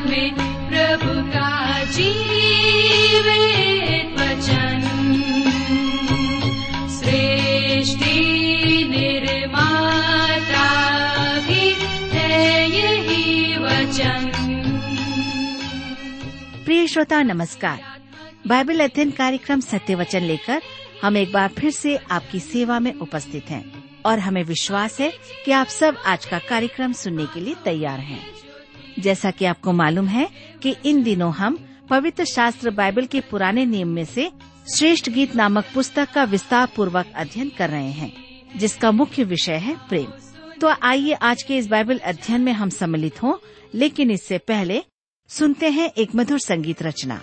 में प्रभु का प्रिय श्रोता, नमस्कार। बाइबल अध्ययन कार्यक्रम सत्य वचन लेकर हम एक बार फिर से आपकी सेवा में उपस्थित हैं और हमें विश्वास है कि आप सब आज का कार्यक्रम सुनने के लिए तैयार हैं। जैसा कि आपको मालूम है कि इन दिनों हम पवित्र शास्त्र बाइबल के पुराने नियम में से श्रेष्ठ गीत नामक पुस्तक का विस्तार पूर्वक अध्ययन कर रहे हैं, जिसका मुख्य विषय है प्रेम। तो आइए आज के इस बाइबल अध्ययन में हम सम्मिलित हों, लेकिन इससे पहले सुनते हैं एक मधुर संगीत रचना।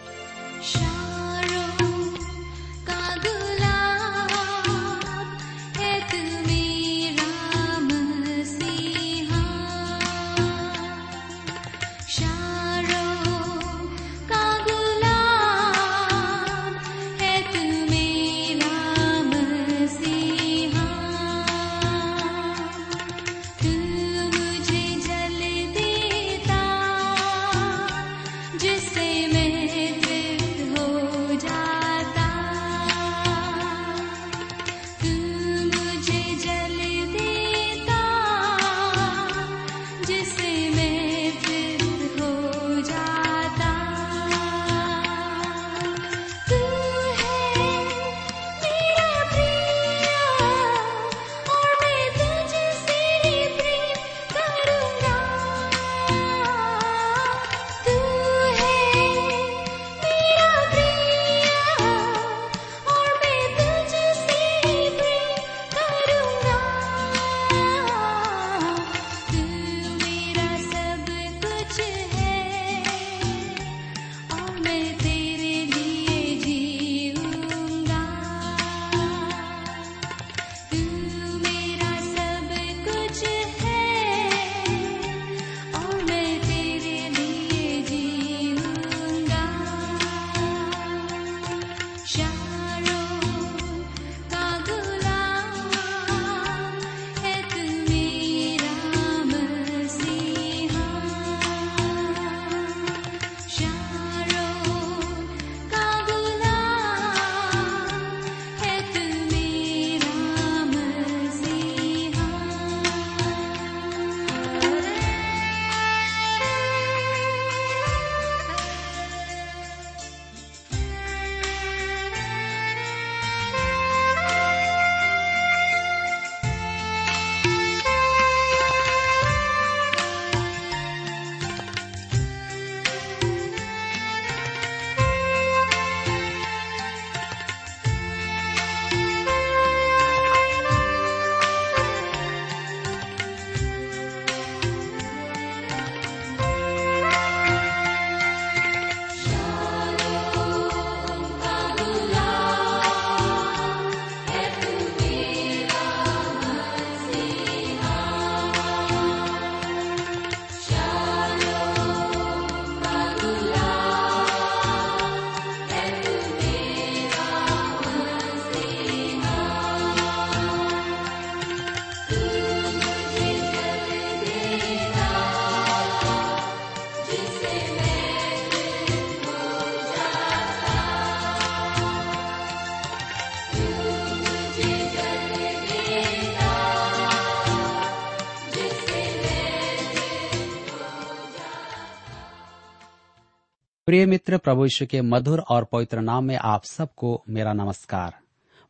प्रिय मित्र प्रभु यीशु के मधुर और पवित्र नाम में आप सबको मेरा नमस्कार।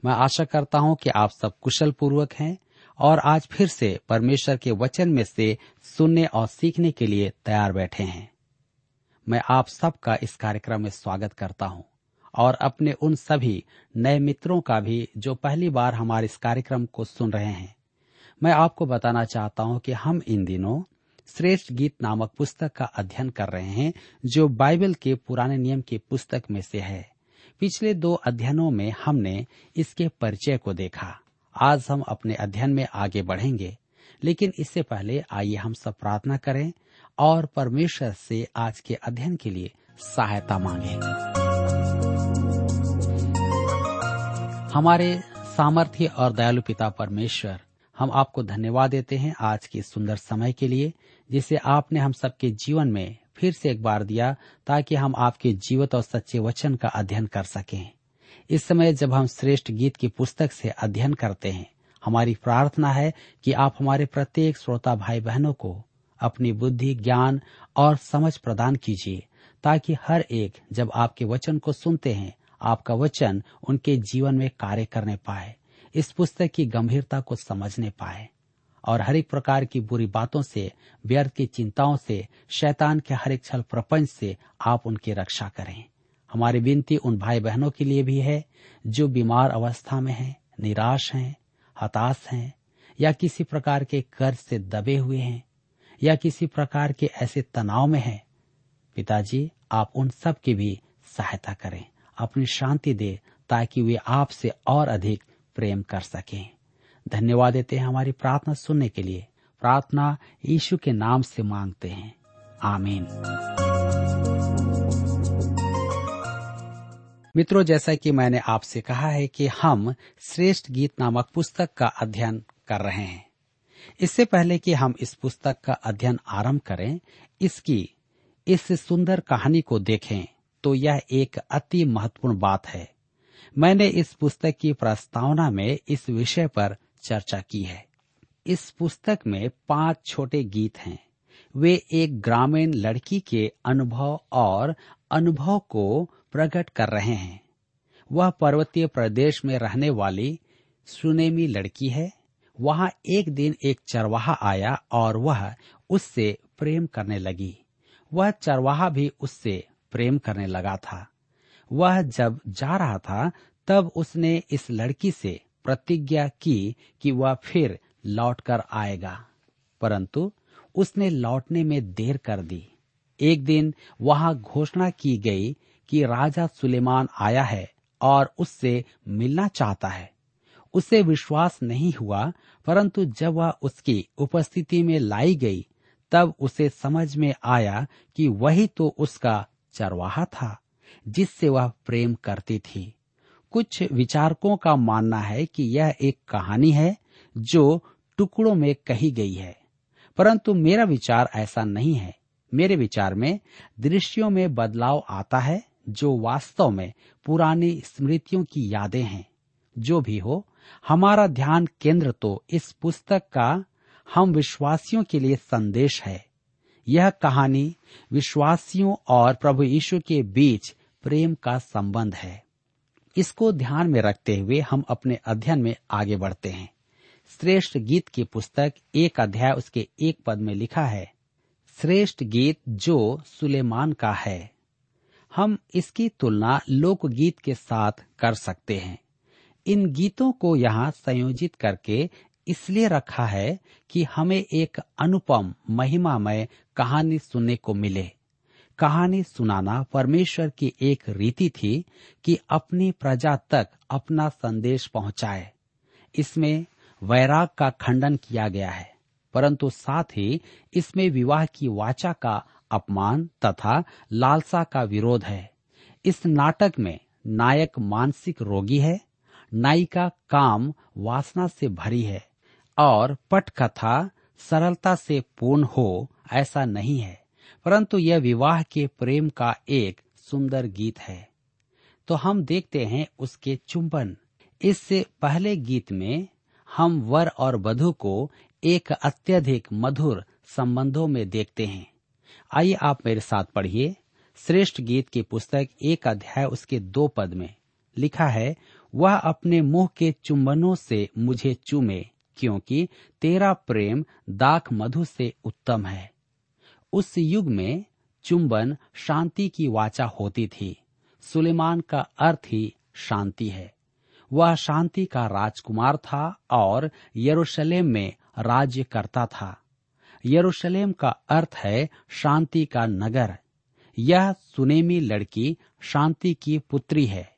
मैं आशा करता हूँ कि आप सब कुशल पूर्वक हैं और आज फिर से परमेश्वर के वचन में से सुनने और सीखने के लिए तैयार बैठे हैं। मैं आप सबका इस कार्यक्रम में स्वागत करता हूँ और अपने उन सभी नए मित्रों का भी जो पहली बार हमारे इस कार्यक्रम को सुन रहे हैं। मैं आपको बताना चाहता हूँ कि हम इन दिनों श्रेष्ठ गीत नामक पुस्तक का अध्ययन कर रहे हैं, जो बाइबल के पुराने नियम की पुस्तक में से है। पिछले दो अध्ययनों में हमने इसके परिचय को देखा। आज हम अपने अध्ययन में आगे बढ़ेंगे, लेकिन इससे पहले आइए हम सब प्रार्थना करें और परमेश्वर से आज के अध्ययन के लिए सहायता मांगे। हमारे सामर्थ्य और दयालु पिता परमेश्वर हम आपको धन्यवाद देते हैं आज के सुंदर समय के लिए, जिसे आपने हम सबके जीवन में फिर से एक बार दिया ताकि हम आपके जीवित और सच्चे वचन का अध्ययन कर सकें। इस समय जब हम श्रेष्ठ गीत की पुस्तक से अध्ययन करते हैं, हमारी प्रार्थना है कि आप हमारे प्रत्येक श्रोता भाई बहनों को अपनी बुद्धि, ज्ञान और समझ प्रदान कीजिए ताकि हर एक जब आपके वचन को सुनते हैं, आपका वचन उनके जीवन में कार्य करने पाए। इस पुस्तक की गंभीरता को समझने पाए और हर एक प्रकार की बुरी बातों से व्यर्थ की चिंताओं से शैतान के हर एक छल प्रपंच से आप उनकी रक्षा करें। हमारी विनती उन भाई बहनों के लिए भी है जो बीमार अवस्था में हैं, निराश हैं, हताश हैं या किसी प्रकार के कर्ज से दबे हुए हैं या किसी प्रकार के ऐसे तनाव में हैं। पिताजी आप उन सब की भी सहायता करें। अपनी शांति दे ताकि वे आपसे और अधिक प्रेम कर सकें। धन्यवाद देते हैं हमारी प्रार्थना सुनने के लिए। प्रार्थना यीशु के नाम से मांगते हैं। आमीन। मित्रों, जैसा कि मैंने आपसे कहा है कि हम श्रेष्ठ गीत नामक पुस्तक का अध्ययन कर रहे हैं। इससे पहले कि हम इस पुस्तक का अध्ययन आरंभ करें, इसकी, इस सुंदर कहानी को देखें तो यह एक अति महत्वपूर्ण बात है। मैंने इस पुस्तक की प्रस्तावना में इस विषय पर चर्चा की है। इस पुस्तक में पाँच छोटे गीत हैं। वे एक ग्रामीण लड़की के अनुभव और अनुभव को प्रकट कर रहे हैं। वह पर्वतीय प्रदेश में रहने वाली सुनेमी लड़की है। वहाँ एक दिन एक चरवाहा आया और वह उससे प्रेम करने लगी। वह चरवाहा भी उससे प्रेम करने लगा था। वह जब जा रहा था, तब उसने इस लड़की से प्रतिज्ञा की कि वह फिर लौटकर आएगा। परंतु उसने लौटने में देर कर दी। एक दिन वहाँ घोषणा की गई कि राजा सुलेमान आया है और उससे मिलना चाहता है। उसे विश्वास नहीं हुआ, परंतु जब वह उसकी उपस्थिति में लाई गई, तब उसे समझ में आया कि वही तो उसका चरवाहा था। जिससे वह प्रेम करती थी। कुछ विचारकों का मानना है कि यह एक कहानी है जो टुकड़ों में कही गई है। परंतु मेरा विचार ऐसा नहीं है। मेरे विचार में दृश्यों में बदलाव आता है जो वास्तव में पुरानी स्मृतियों की यादें हैं। जो भी हो, हमारा ध्यान केंद्र तो इस पुस्तक का हम विश्वासियों के लिए संदेश है। यह कहानी विश्वासियों और प्रभु यीशु के बीच प्रेम का संबंध है। इसको ध्यान में रखते हुए हम अपने अध्ययन में आगे बढ़ते हैं। श्रेष्ठ गीत की पुस्तक एक अध्याय उसके एक पद में लिखा है, श्रेष्ठ गीत जो सुलेमान का है। हम इसकी तुलना लोकगीत के साथ कर सकते हैं। इन गीतों को यहाँ संयोजित करके इसलिए रखा है कि हमें एक अनुपम, महिमामय कहानी सुनने को मिले। कहानी सुनाना परमेश्वर की एक रीति थी कि अपनी प्रजा तक अपना संदेश पहुँचाए। इसमें वैराग का खंडन किया गया है, परंतु साथ ही इसमें विवाह की वाचा का अपमान तथा लालसा का विरोध है। इस नाटक में नायक मानसिक रोगी है, नायिका काम वासना से भरी है और पटकथा सरलता से पूर्ण हो ऐसा नहीं है। परंतु यह विवाह के प्रेम का एक सुंदर गीत है। तो हम देखते हैं उसके चुंबन। इससे पहले गीत में हम वर और वधु को एक अत्यधिक मधुर संबंधों में देखते हैं। आइए आप मेरे साथ पढ़िए। श्रेष्ठ गीत की पुस्तक एक अध्याय उसके दो पद में लिखा है, वह अपने मुँह के चुंबनों से मुझे चूमे, क्योंकि तेरा प्रेम दाख मधु से उत्तम है। उस युग में चुंबन शांति की वाचा होती थी। सुलेमान का अर्थ ही शांति है। वह शांति का राजकुमार था और यरूशलेम में राज्य करता था। यरूशलेम का अर्थ है शांति का नगर। यह सुनेमी लड़की शांति की पुत्री है।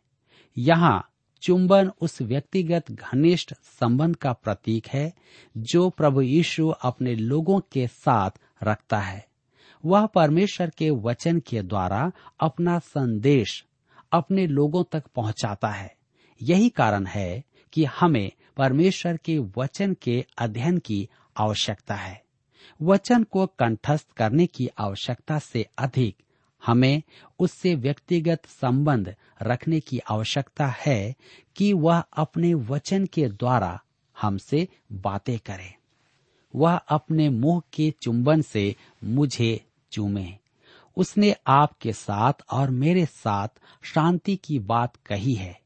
यहाँ चुंबन उस व्यक्तिगत घनिष्ठ संबंध का प्रतीक है, जो प्रभु यीशु अपने लोगों के साथ रखता है। वह परमेश्वर के वचन के द्वारा अपना संदेश अपने लोगों तक पहुंचाता है। यही कारण है कि हमें परमेश्वर के वचन के अध्ययन की आवश्यकता है। वचन को कंठस्थ करने की आवश्यकता से अधिक हमें उससे व्यक्तिगत संबंध रखने की आवश्यकता है कि वह अपने वचन के द्वारा हमसे बातें करे। वह अपने मुँह के चुंबन से मुझे चूमे उसने आपके साथ और मेरे साथ शांति की बात कही है।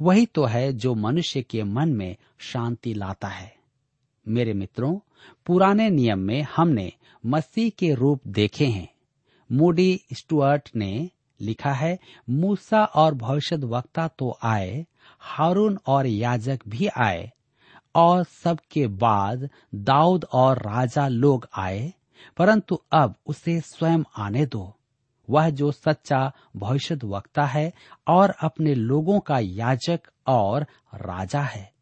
वही तो है जो मनुष्य के मन में शांति लाता है। मेरे मित्रों, पुराने नियम में हमने मसीह के रूप देखे हैं। मूडी स्टुअर्ट ने लिखा है, मूसा और भविष्य वक्ता तो आए, हारून और याजक भी आए, और सबके बाद दाऊद और राजा लोग आए परंतु अब उसे स्वयं आने दो। वह जो सच्चा भविष्य वक्ता है और अपने लोगों का याजक और राजा है।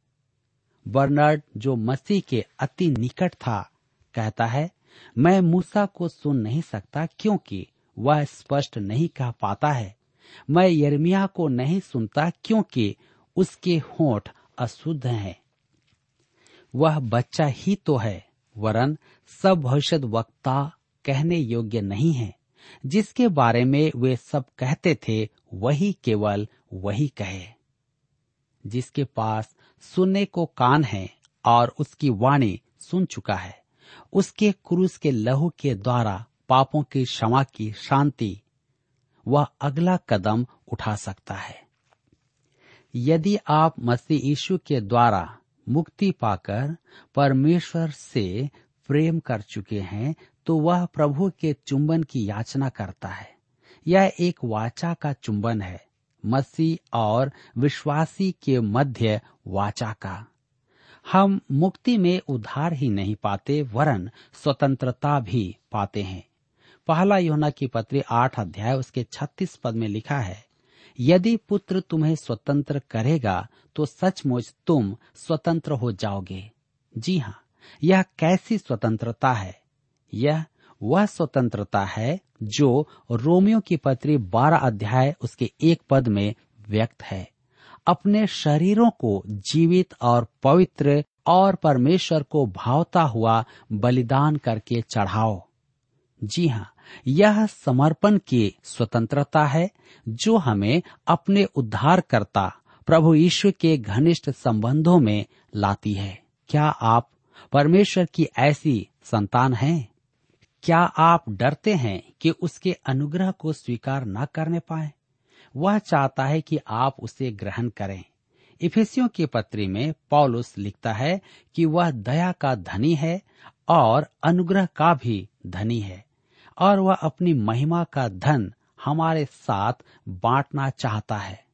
बर्नर्ड, जो मसीह के अति निकट था, कहता है, मैं मूसा को सुन नहीं सकता क्योंकि वह स्पष्ट नहीं कह पाता है। मैं यर्मिया को नहीं सुनता क्योंकि उसके होठ अशुद्ध हैं। वह बच्चा ही तो है। वरन सब भविष्य वक्ता कहने योग्य नहीं है, जिसके बारे में वे सब कहते थे, वही केवल वही कहे। जिसके पास सुनने को कान है और उसकी वाणी सुन चुका है, उसके क्रूस के लहू के द्वारा पापों की क्षमा की शांति वह अगला कदम उठा सकता है। यदि आप मसीह यीशु के द्वारा मुक्ति पाकर परमेश्वर से प्रेम कर चुके हैं तो वह प्रभु के चुंबन की याचना करता है। यह एक वाचा का चुंबन है, मसीह और विश्वासी के मध्य वाचा का। हम मुक्ति में उधार ही नहीं पाते, वरन स्वतंत्रता भी पाते हैं। पहला योना की पत्री आठ अध्याय, उसके छत्तीस पद में लिखा है यदि पुत्र तुम्हें स्वतंत्र करेगा तो सचमुच तुम स्वतंत्र हो जाओगे। जी हाँ यह कैसी स्वतंत्रता है? यह वह स्वतंत्रता है जो रोमियो की पत्री बारह अध्याय उसके एक पद में व्यक्त है। अपने शरीरों को जीवित और पवित्र और परमेश्वर को भावता हुआ बलिदान करके चढ़ाओ। जी हाँ यह समर्पण की स्वतंत्रता है, जो हमें अपने उद्धारकर्ता प्रभु ईश्वर के घनिष्ठ संबंधों में लाती है। क्या आप परमेश्वर की ऐसी संतान हैं? क्या आप डरते हैं कि उसके अनुग्रह को स्वीकार न करने पाए? वह चाहता है कि आप उसे ग्रहण करें। इफिसियों की पत्री में पॉलुस लिखता है कि वह दया का धनी है और अनुग्रह का भी धनी है। और वह अपनी महिमा का धन हमारे साथ बांटना चाहता है।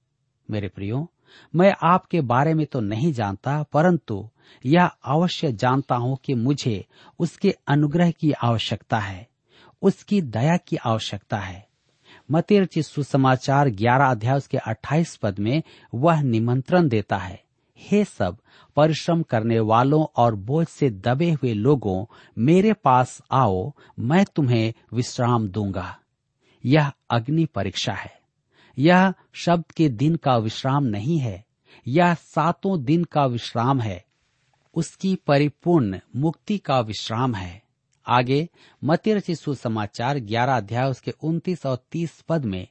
मेरे प्रियो, मैं आपके बारे में तो नहीं जानता, परंतु यह अवश्य जानता हूँ कि मुझे उसके अनुग्रह की आवश्यकता है, उसकी दया की आवश्यकता है। मतिरचित सुसमाचार ग्यारह अध्याय उसके अट्ठाईस पद में वह निमंत्रण देता है। हे सब, परिश्रम करने वालों और बोझ से दबे हुए लोगों, मेरे पास आओ, मैं तुम्हें विश्राम दूँगा। यह अग्नि परीक्षा है। यह शब्द के दिन का विश्राम नहीं है। यह सातों दिन का विश्राम है। उसकी परिपूर्ण मुक्ति का विश्राम है। आगे मतिर शिशु समाचार ग्यारह अध्याय उसके उन्तीस और तीस पद में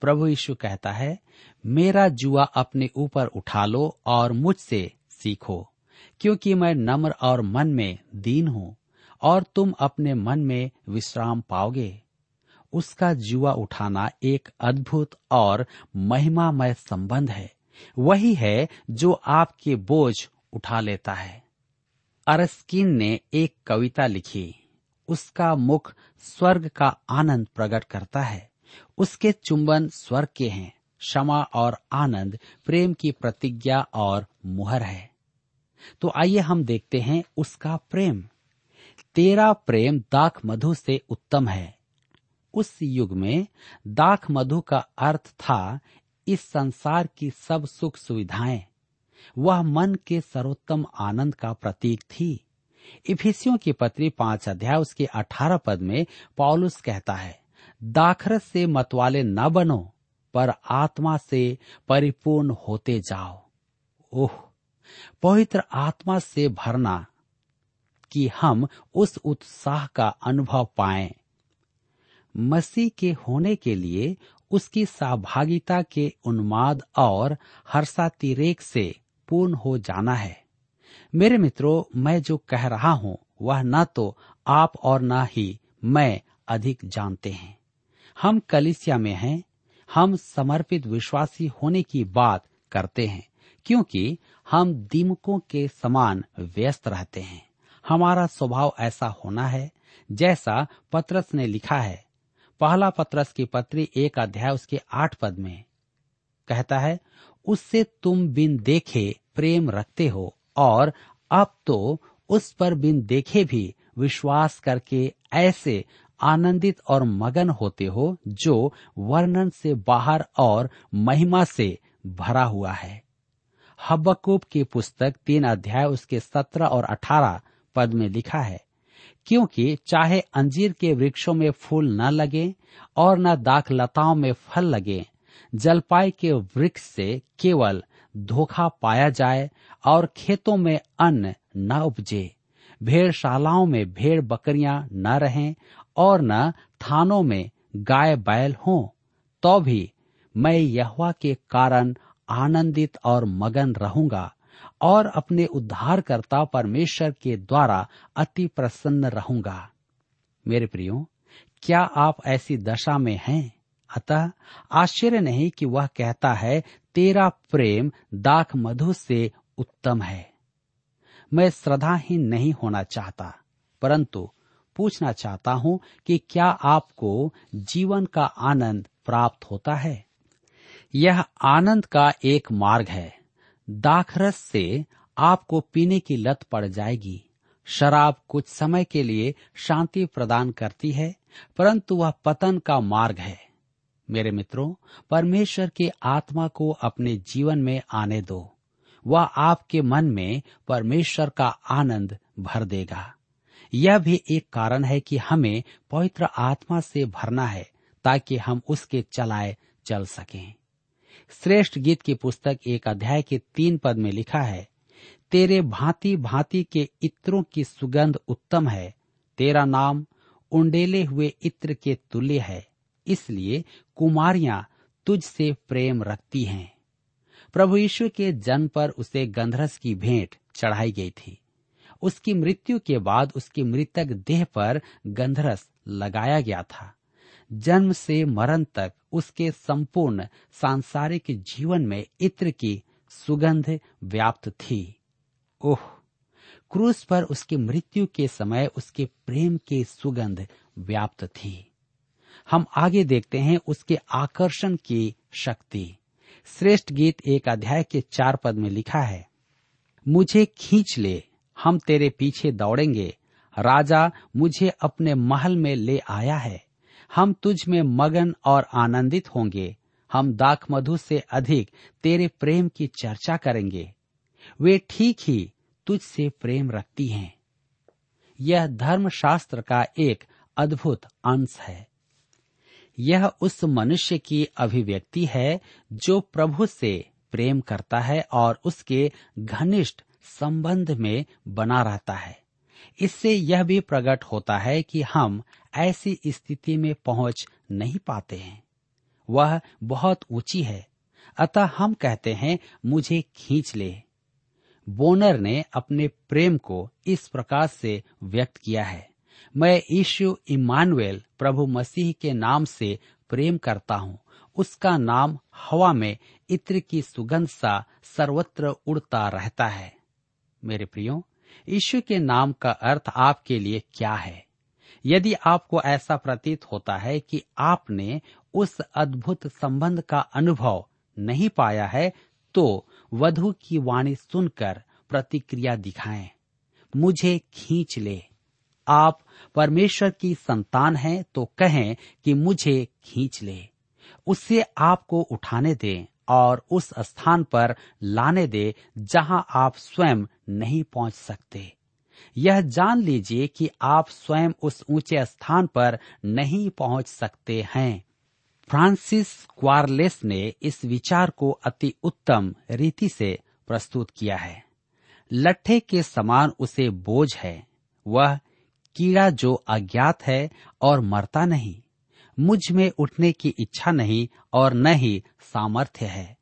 प्रभु यीशु कहता है, मेरा जुआ अपने ऊपर उठा लो और मुझसे सीखो, क्योंकि मैं नम्र और मन में दीन हूँ, और तुम अपने मन में विश्राम पाओगे। उसका जुआ उठाना एक अद्भुत और महिमामय संबंध है। वही है जो आपके बोझ उठा लेता है। अरस्किन ने एक कविता लिखी। उसका मुख स्वर्ग का आनंद प्रकट करता है। उसके चुंबन स्वर्ग के हैं। क्षमा और आनंद प्रेम की प्रतिज्ञा और मुहर है। तो आइए हम देखते हैं उसका प्रेम। तेरा प्रेम दाख मधु से उत्तम है। उस युग में दाख मधु का अर्थ था इस संसार की सब सुख सुविधाएँ। वह मन के सर्वोत्तम आनंद का प्रतीक थी। इफिसियों की पत्री पाँच अध्याय उसके अठारह पद में पॉलुस कहता है दाखरस से मतवाले न बनो, पर आत्मा से परिपूर्ण होते जाओ। ओह, पवित्र आत्मा से भरना कि हम उस उत्साह का अनुभव पाएँ। मसीह के होने के लिए उसकी सहभागिता के उन्माद और हर्षातिरेक से पूर्ण हो जाना है। मेरे मित्रों, मैं जो कह रहा हूँ, वह न तो आप और न ही मैं अधिक जानते हैं। हम कलिसिया में हैं, हम समर्पित विश्वासी होने की बात करते हैं, क्योंकि हम दीमकों के समान व्यस्त रहते हैं। हमारा स्वभाव ऐसा होना है, जैसा पत्रस ने लिखा है। पहला पत्रस की पत्री एक अध्याय उसके आठ पद में कहता है, उससे तुम बिन देखे प्रेम रखते हो, और अब तो उस पर बिन देखे भी विश्वास करके ऐसे आनंदित और मगन होते हो, जो वर्णन से बाहर और महिमा से भरा हुआ है। हब्बकूब की पुस्तक तीन अध्याय उसके सत्रह और अठारह पद में लिखा है, क्योंकि चाहे अंजीर के वृक्षों में फूल न लगे और न दाख लताओं में फल लगे, जलपाई के वृक्ष से केवल धोखा पाया जाए और खेतों में अन्न न उपजे, भेड़शालाओं में भेड़ बकरियाँ न रहें और न थानों में गाय बैल हों तो भी मैं यहवा के कारण आनंदित और मगन रहूँगा और अपने उद्धारकर्ता परमेश्वर के द्वारा अति प्रसन्न रहूँगा। मेरे प्रियो, क्या आप ऐसी दशा में हैं? अतः आश्चर्य नहीं कि वह कहता है, तेरा प्रेम दाख मधु से उत्तम है। मैं श्रद्धाहीन नहीं होना चाहता, परंतु पूछना चाहता हूँ कि क्या आपको जीवन का आनंद प्राप्त होता है? यह आनंद का एक मार्ग है। दाखरस से आपको पीने की लत पड़ जाएगी। शराब कुछ समय के लिए शांति प्रदान करती है, परंतु वह पतन का मार्ग है। मेरे मित्रों, परमेश्वर के आत्मा को अपने जीवन में आने दो। वह आपके मन में परमेश्वर का आनंद भर देगा। यह भी एक कारण है कि हमें पवित्र आत्मा से भरना है, ताकि हम उसके चलाए चल सकें। श्रेष्ठ गीत की पुस्तक एक अध्याय के तीन पद में लिखा है, तेरे भांति भांति के इत्रों की सुगंध उत्तम है, तेरा नाम उंडेले हुए इत्र के तुल्य है, इसलिए कुमारियाँ तुझसे प्रेम रखती हैं। प्रभु यीशु के जन्म पर उसे गंधरस की भेंट चढ़ाई गई थी। उसकी मृत्यु के बाद उसके मृतक देह पर गंधरस लगाया गया था। जन्म से मरण तक उसके संपूर्ण सांसारिक जीवन में इत्र की सुगंध व्याप्त थी। ओह! क्रूस पर उसकी मृत्यु के समय उसके प्रेम की सुगंध व्याप्त थी। हम आगे देखते हैं उसके आकर्षण की शक्ति। श्रेष्ठ गीत एक अध्याय के चार पद में लिखा है, मुझे खींच ले हम तेरे पीछे दौड़ेंगे। राजा मुझे अपने महल में ले आया है। हम तुझ में मगन और आनंदित होंगे। हम दाख मधु से अधिक तेरे प्रेम की चर्चा करेंगे। वे ठीक ही तुझसे प्रेम रखती हैं। यह धर्मशास्त्र का एक अद्भुत अंश है। यह उस मनुष्य की अभिव्यक्ति है जो प्रभु से प्रेम करता है और उसके घनिष्ठ संबंध में बना रहता है। इससे यह भी प्रकट होता है कि हम ऐसी स्थिति में पहुँच नहीं पाते हैं। वह बहुत ऊँची है, अतः हम कहते हैं, मुझे खींच ले। बोनर ने अपने प्रेम को इस प्रकार से व्यक्त किया है, मैं यीशु इमानुएल प्रभु मसीह के नाम से प्रेम करता हूँ। उसका नाम हवा में इत्र की सुगंध सा सर्वत्र उड़ता रहता है। मेरे प्रियो, यीशु के नाम का अर्थ आपके लिए क्या है? यदि आपको ऐसा प्रतीत होता है कि आपने उस अद्भुत संबंध का अनुभव नहीं पाया है तो वधु की वाणी सुनकर प्रतिक्रिया दिखाएँ। मुझे खींच ले। आप परमेश्वर की संतान हैं तो कहें कि मुझे खींच ले। उससे आपको उठाने दें। और उस स्थान पर लाने दे जहाँ आप स्वयं नहीं पहुँच सकते। यह जान लीजिए कि आप स्वयं उस ऊँचे स्थान पर नहीं पहुँच सकते हैं। फ्रांसिस क्वारलेस ने इस विचार को अति उत्तम रीति से प्रस्तुत किया है। लट्ठे के समान उसे बोझ है। वह कीड़ा जो अज्ञात है और मरता नहीं मुझमें उठने की इच्छा नहीं और न ही सामर्थ्य है।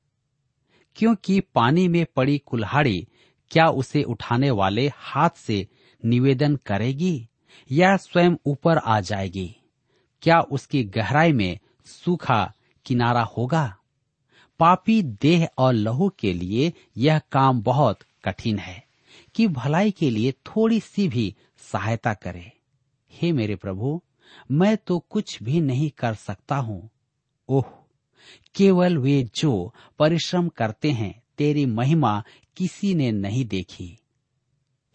क्योंकि पानी में पड़ी कुल्हाड़ी क्या उसे उठाने वाले हाथ से निवेदन करेगी या स्वयं ऊपर आ जाएगी? क्या उसकी गहराई में सूखा किनारा होगा? पापी देह और लहू के लिए यह काम बहुत कठिन है कि भलाई के लिए थोड़ी सी भी सहायता करे। हे मेरे प्रभु मैं तो कुछ भी नहीं कर सकता हूँ। ओह, केवल वे जो परिश्रम करते हैं, तेरी महिमा किसी ने नहीं देखी।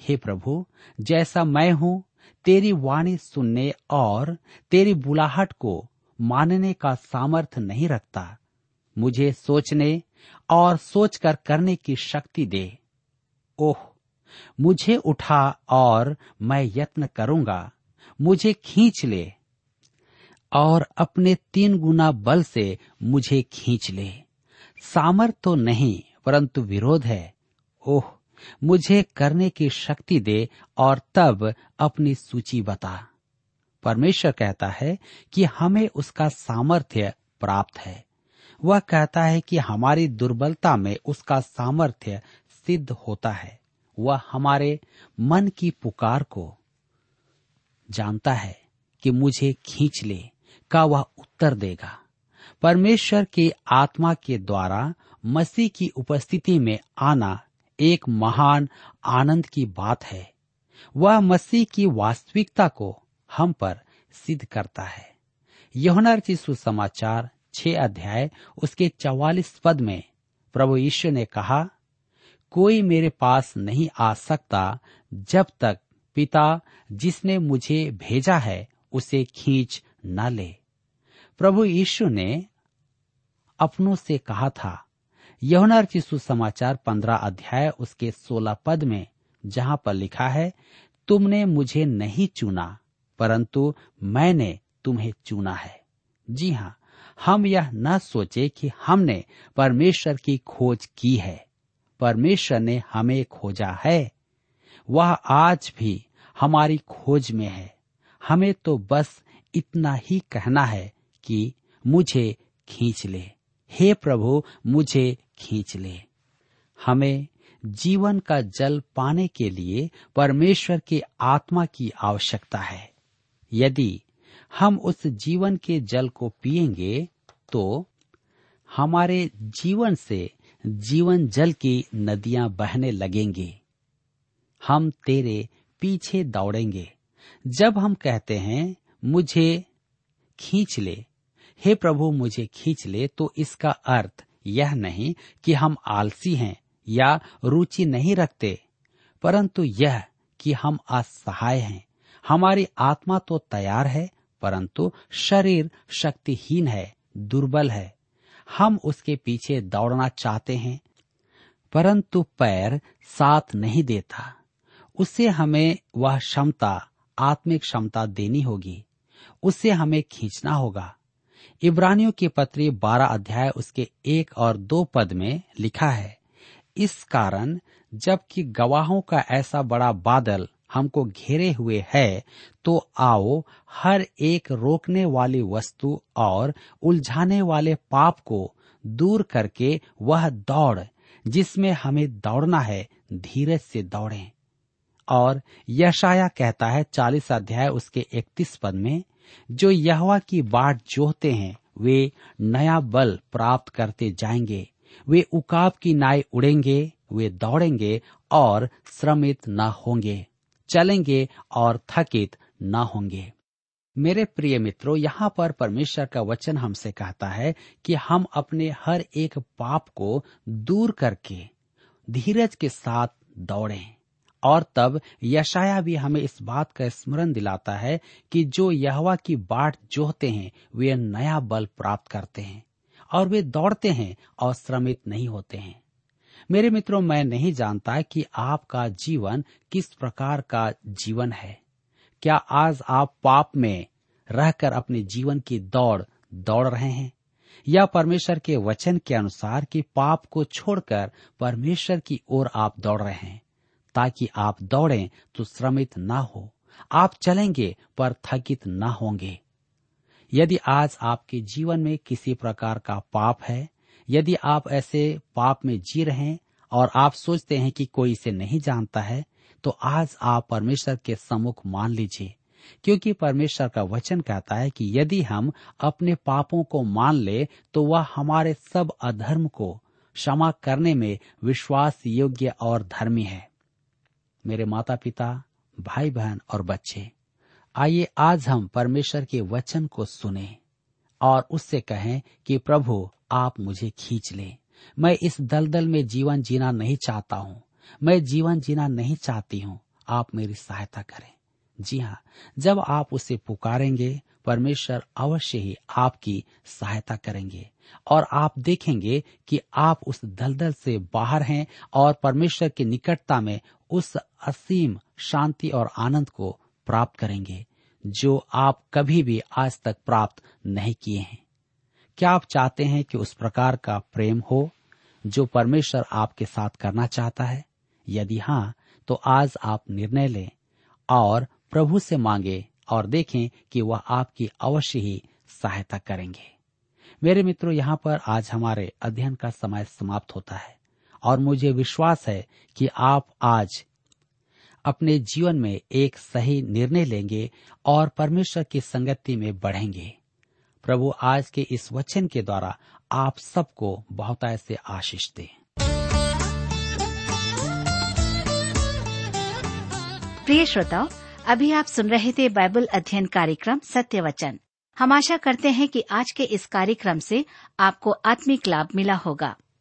हे प्रभु, जैसा मैं हूँ, तेरी वाणी सुनने और तेरी बुलाहट को मानने का सामर्थ्य नहीं रखता। मुझे सोचने और सोचकर करने की शक्ति दे। ओह, मुझे उठा और मैं यत्न करूँगा। मुझे खींच ले और अपने तीन गुना बल से मुझे खींच ले। सामर्थ तो नहीं, परंतु विरोध है। ओह, मुझे करने की शक्ति दे और तब अपनी सूची बता। परमेश्वर कहता है कि हमें उसका सामर्थ्य प्राप्त है। वह कहता है कि हमारी दुर्बलता में उसका सामर्थ्य सिद्ध होता है। वह हमारे मन की पुकार को जानता है कि मुझे खींच ले, का वह उत्तर देगा। परमेश्वर के आत्मा के द्वारा मसीह की उपस्थिति में आना एक महान आनंद की बात है। वह मसीह की वास्तविकता को हम पर सिद्ध करता है। यहुना सुसमाचार छह अध्याय, उसके चौवालीस पद में प्रभु ईश्वर ने कहा, कोई मेरे पास नहीं आ सकता जब तक पिता जिसने मुझे भेजा है, उसे खींच न ले। प्रभु यीशु ने अपनों से कहा था, यहुना सुसमाचार पंद्रह अध्याय उसके सोलह पद में, जहाँ पर लिखा है, तुमने मुझे नहीं चुना, परंतु मैंने तुम्हें चुना है। जी हाँ हम यह न सोचे कि हमने परमेश्वर की खोज की है। परमेश्वर ने हमें खोजा है वह आज भी हमारी खोज में है। हमें तो बस इतना ही कहना है कि मुझे खींच ले। हे प्रभु, मुझे खींच ले। हमें जीवन का जल पाने के लिए परमेश्वर के आत्मा की आवश्यकता है। यदि हम उस जीवन के जल को पिएँगे तो हमारे जीवन से जीवन जल की नदियाँ बहने लगेंगी। हम तेरे पीछे दौड़ेंगे। जब हम कहते हैं, मुझे खींच ले। हे प्रभु, मुझे खींच ले तो इसका अर्थ यह नहीं कि हम आलसी हैं या रुचि नहीं रखते, परंतु यह कि हम असहाय हैं। हमारी आत्मा तो तैयार है, परंतु शरीर शक्तिहीन है, दुर्बल है। हम उसके पीछे दौड़ना चाहते हैं, परंतु पैर साथ नहीं देता। उसे हमें वह क्षमता, आत्मिक क्षमता देनी होगी। उसे हमें खींचना होगा। इब्रानियों की पत्री बारह अध्याय उसके एक और दो पद में लिखा है, इस कारण, जबकि गवाहों का ऐसा बड़ा बादल हमको घेरे हुए है तो आओ, हर एक रोकने वाली वस्तु और उलझाने वाले पाप को दूर करके वह दौड़, जिसमें हमें दौड़ना है, धीरज से दौड़ें। और यशाया कहता है, चालीस अध्याय उसके इकतीस पद में, जो यहवा की बाट जोहते हैं, वे नया बल प्राप्त करते जाएँगे। वे उकाब की नाई उड़ेंगे, वे दौड़ेंगे और श्रमित न होंगे, चलेंगे और थकित न होंगे। मेरे प्रिय मित्रों, यहाँ पर परमेश्वर का वचन हमसे कहता है कि हम अपने हर एक पाप को दूर करके धीरज के साथ दौड़ें। और तब यशाया भी हमें इस बात का स्मरण दिलाता है कि जो यहवा की बाट जोहते हैं, वे नया बल प्राप्त करते हैं और वे दौड़ते हैं और श्रमित नहीं होते हैं। मेरे मित्रों, मैं नहीं जानता कि आपका जीवन किस प्रकार का जीवन है। क्या आज आप पाप में रहकर अपने जीवन की दौड़ दौड़ रहे हैं? या परमेश्वर के वचन के अनुसार कि पाप को छोड़कर परमेश्वर की ओर आप दौड़ रहे हैं? ताकि आप दौड़ें तो श्रमित ना हो। आप चलेंगे पर थकित न होंगे। यदि आज आपके जीवन में किसी प्रकार का पाप है, यदि आप ऐसे पाप में जी रहे हैं और आप सोचते हैं कि कोई इसे नहीं जानता है तो आज आप परमेश्वर के सम्मुख मान लीजिए, क्योंकि परमेश्वर का वचन कहता है कि यदि हम अपने पापों को मान ले तो वह हमारे सब अधर्म को क्षमा करने में विश्वास योग्य और धर्मी है। मेरे माता पिता भाई बहन और बच्चे, आइए आज हम परमेश्वर के वचन को सुने और उससे कहें कि प्रभु, आप मुझे खींच ले। मैं इस दलदल में जीवन जीना नहीं चाहता हूँ। मैं जीवन जीना नहीं चाहती हूँ। आप मेरी सहायता करें। जी हाँ जब आप उसे पुकारेंगे, परमेश्वर अवश्य ही आपकी सहायता करेंगे और आप देखेंगे कि आप उस दलदल से बाहर हैं और परमेश्वर की निकटता में उस असीम शांति और आनंद को प्राप्त करेंगे, जो आप कभी भी आज तक प्राप्त नहीं किए हैं। क्या आप चाहते हैं कि उस प्रकार का प्रेम हो, जो परमेश्वर आपके साथ करना चाहता है? यदि हाँ तो आज आप निर्णय लें और प्रभु से मांगे और देखें कि वह आपकी अवश्य ही सहायता करेंगे। मेरे मित्रों, यहाँ पर आज हमारे अध्ययन का समय समाप्त होता है। और मुझे विश्वास है कि आप आज अपने जीवन में एक सही निर्णय लेंगे और परमेश्वर की संगति में बढ़ेंगे। प्रभु, आज के इस वचन के द्वारा आप सबको बहुत ऐसे आशीष दें। प्रिय श्रोताओ, अभी आप सुन रहे थे बाइबल अध्ययन कार्यक्रम सत्य वचन। हम आशा करते हैं कि आज के इस कार्यक्रम से आपको आत्मिक लाभ मिला होगा।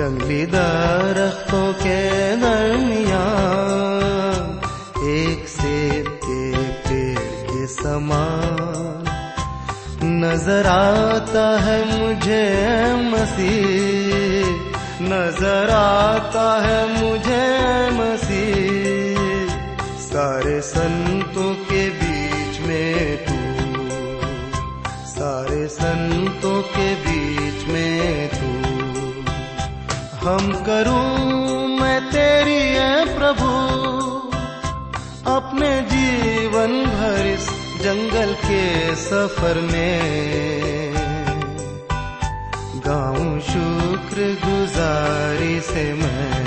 जंगली दरख्तों के दरमियान, एक सेब के पेड़ के समान नज़र आता है मुझे मसीह, नज़र आता है मुझे मसीह। सारे संतों के बीच जंगल के सफ़र में गाऊं शुक्र गुजारी से मैं